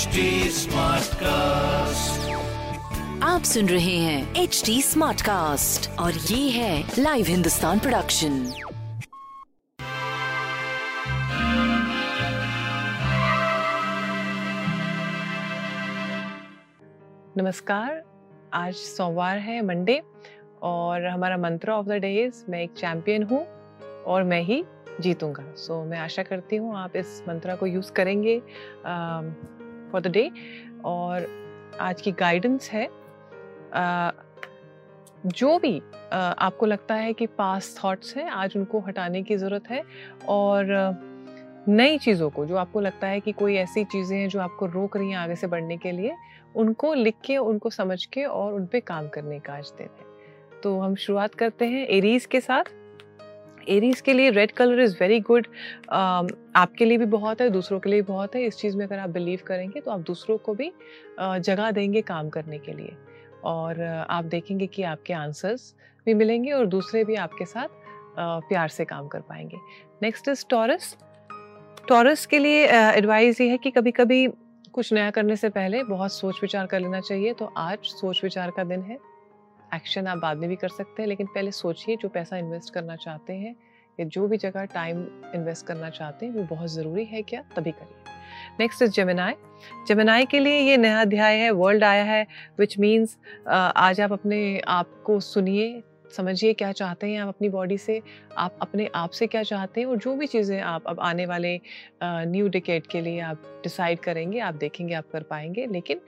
HD cast आप सुन रहे हैं एच डी स्मार्ट कास्ट और ये है लाइव हिंदुस्तान प्रोडक्शन नमस्कार आज सोमवार है मंडे और हमारा मंत्र ऑफ़ द डे इज़ मैं एक चैंपियन हूँ और मैं ही जीतूँगा। सो so, मैं आशा करती हूँ आप इस मंत्रा को यूज़ करेंगे। फॉर द डे और आज की गाइडेंस है uh, जो भी uh, आपको लगता है कि पास थॉट्स हैं आज उनको हटाने की ज़रूरत है और नई चीज़ों को जो आपको लगता है कि कोई ऐसी चीज़ें हैं जो आपको रोक रही हैं आगे से बढ़ने के लिए उनको लिख के उनको समझ के और उन पर काम करने का आज दिन है। तो हम शुरुआत करते हैं एरीज के साथ। एरीज के लिए red colour is very good आपके लिए भी बहुत है, दूसरों के लिए भी बहुत है। इस चीज़ में अगर आप बिलीव करेंगे तो आप दूसरों को भी जगह देंगे काम करने के लिए। और आप देखेंगे कि आपके आंसर्स भी मिलेंगे और दूसरे भी आपके साथ प्यार से काम कर पाएँगे। नेक्स्ट इज़ टॉरस टॉरस के लिए एडवाइस ये है कि कभी कभी कुछ नया करने से पहले बहुत सोच विचार कर लेना चाहिए। तो आज सोच विचार का दिन है। एक्शन आप बाद में भी कर सकते हैं, लेकिन पहले सोचिए जो पैसा इन्वेस्ट करना चाहते हैं या जो भी जगह टाइम इन्वेस्ट करना चाहते हैं, वो बहुत ज़रूरी है क्या? तभी करिए। Next is जमेनाई। जमेनाई के लिए ये नया अध्याय है, वर्ल्ड आया है विच मीन्स आज आप अपने आप को सुनिए, समझिए क्या चाहते हैं आप अपनी बॉडी से, आप अपने आप से क्या चाहते हैं और जो भी चीज़ें आप अब आने वाले न्यू डिकेट के लिए आप डिसाइड करेंगे, आप देखेंगे, आप कर पाएँगे, लेकिन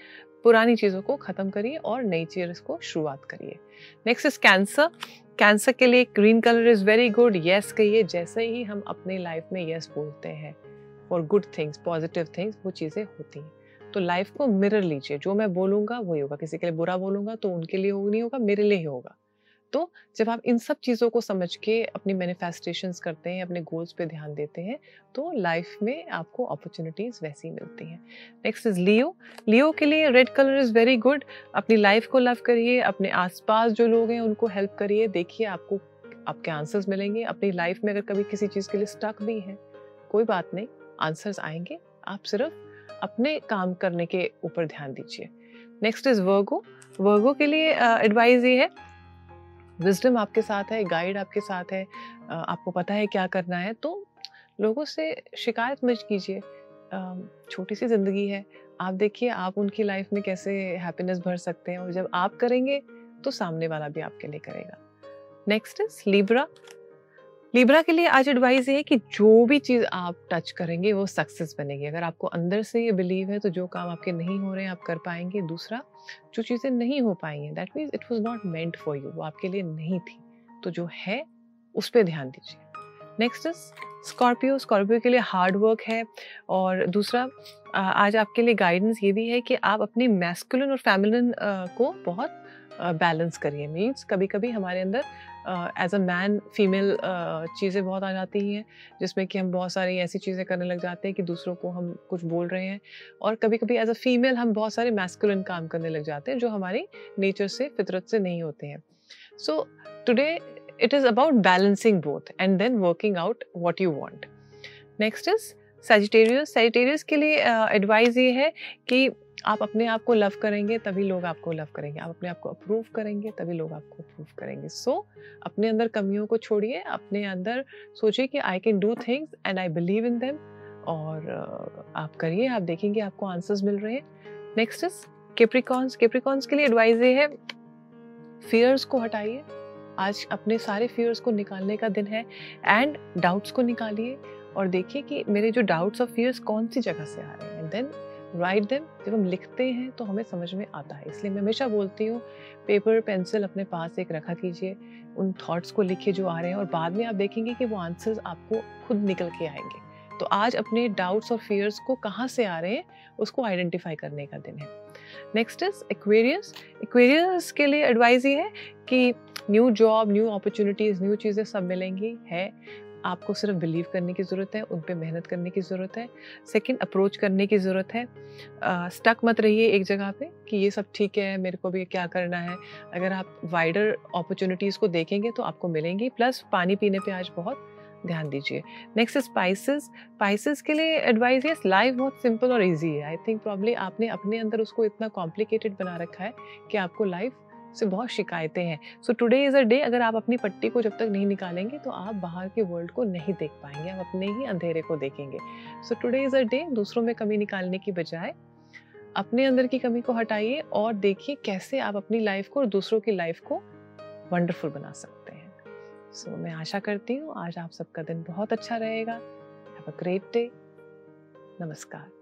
पुरानी चीज़ों को ख़त्म करिए और नई चीज़ को शुरुआत करिए। नेक्स्ट इज़ कैंसर कैंसर के लिए green colour is very good yes कहिए, जैसे ही हम अपने लाइफ में येस बोलते हैं for good things positive things वो चीज़ें होती हैं। तो लाइफ को मिरर लीजिए। जो मैं बोलूँगा वही होगा। किसी के लिए बुरा बोलूँगा तो उनके लिए नहीं होगा, मेरे लिए ही होगा। तो जब आप इन सब चीज़ों को समझ के अपनी मैनिफेस्टेशंस करते हैं अपने गोल्स पे ध्यान देते हैं तो लाइफ में आपको अपॉर्चुनिटीज़ वैसी मिलती हैं। नेक्स्ट इज़ लियो लियो के लिए red colour is very good अपनी लाइफ को लव करिए अपने आसपास जो लोग हैं उनको हेल्प करिए। देखिए आपको आपके आंसर्स मिलेंगे। अपनी लाइफ में अगर कभी किसी चीज़ के लिए स्टक भी हैं कोई बात नहीं आंसर्स आएँगे। आप सिर्फ़ अपने काम करने के ऊपर ध्यान दीजिए। नेक्स्ट इज़ वर्गो वर्गो के लिए एडवाइस uh, ये है विजडम आपके साथ है गाइड आपके साथ है आपको पता है क्या करना है तो लोगों से शिकायत मत कीजिए। छोटी सी ज़िंदगी है, आप देखिए आप उनकी लाइफ में कैसे हैप्पीनेस भर सकते हैं और जब आप करेंगे तो सामने वाला भी आपके लिए करेगा। नेक्स्ट इज़ लिब्रा लिब्रा के लिए आज एडवाइस ये है कि जो भी चीज़ आप टच करेंगे, वो सक्सेस बनेगी। अगर आपको अंदर से ये बिलीव है तो जो काम आपके नहीं हो रहे हैं, आप कर पाएँगे। दूसरा, जो चीज़ें नहीं हो हैं that means it was not meant for you वो आपके लिए नहीं थी। तो जो है, उस पर ध्यान दीजिए। नेक्स्ट इज़ स्कॉर्पियो स्कॉर्पियो के लिए हार्ड वर्क है। और दूसरा आज आपके लिए गाइडेंस ये भी है कि आप अपनी मैस्कुलिन और फेमिलिन को बहुत बैलेंस करिए। मीन्स कभी कभी हमारे अंदर एज अ मैन फीमेल चीज़ें बहुत आ जाती हैं, जिसमें कि हम बहुत सारी ऐसी चीज़ें करने लग जाते हैं कि दूसरों को हम कुछ बोल रहे हैं। और कभी कभी एज अ फीमेल हम बहुत सारे मैस्कुलिन काम करने लग जाते हैं, जो हमारी नेचर से, फितरत से नहीं होते हैं। So today it is about balancing both and then working out what you want next is Sagittarius Sagittarius के लिए एडवाइस uh, ये है कि आप अपने आप को लव करेंगे तभी लोग आपको लव करेंगे। आप अपने आप को अप्रूव करेंगे तभी लोग आपको अप्रूव करेंगे। सो so, अपने अंदर कमियों को छोड़िए अपने अंदर सोचिए कि I can do things and I believe in them और आप करिए आप देखेंगे आपको आंसर्स मिल रहे हैं। नेक्स्ट इज़ केप्रिकॉन्स केप्रिकॉन्स के लिए एडवाइस ये है फियर्स को हटाइए। आज अपने सारे फियर्स को निकालने का दिन है एंड डाउट्स को निकालिए और देखिए कि मेरे जो डाउट्स और फियर्स कौन सी जगह से आ रहे हैं। देन राइट देम जब हम लिखते हैं तो हमें समझ में आता है। इसलिए मैं हमेशा बोलती हूँ पेपर पेंसिल अपने पास एक रखा कीजिए, उन थॉट्स को लिखिए जो आ रहे हैं और बाद में आप देखेंगे कि वो आंसर्स आपको खुद निकल के आएँगे। तो आज अपने डाउट्स और फियर्स को कहाँ से आ रहे हैं, उसको आइडेंटिफाई करने का दिन है। नेक्स्ट इज़ एक्वेरियस एक्वेरियस के लिए एडवाइस ये है कि new job, new opportunities new चीज़ें सब मिलेंगी, है। आपको सिर्फ़ बिलीव करने की ज़रूरत है उन पर मेहनत करने की ज़रूरत है। सेकंड अप्रोच करने की ज़रूरत है। स्टक मत रहिए एक जगह पे कि ये सब ठीक है, मेरे को भी क्या करना है। अगर आप वाइडर अपॉर्चुनिटीज़ को देखेंगे तो आपको मिलेंगी। प्लस पानी पीने पे आज बहुत ध्यान दीजिए। नेक्स्ट स्पाइसेस स्पाइसेस के लिए एडवाइस है लाइफ बहुत सिंपल और इजी है। आई थिंक प्रॉब्ली आपने अपने अंदर उसको इतना कॉम्प्लिकेटेड बना रखा है कि आपको लाइफ से बहुत शिकायतें हैं। So today is a day अगर आप अपनी पट्टी को जब तक नहीं निकालेंगे तो आप बाहर के वर्ल्ड को नहीं देख पाएँगे आप अपने ही अंधेरे को देखेंगे। So today is a day दूसरों में कमी निकालने की बजाय अपने अंदर की कमी को हटाइए और देखिए कैसे आप अपनी लाइफ को और दूसरों की लाइफ को वंडरफुल बना सकते हैं। सो so, मैं आशा करती हूँ आज आप सबका दिन बहुत अच्छा रहेगा। हैव अ ग्रेट डे नमस्कार।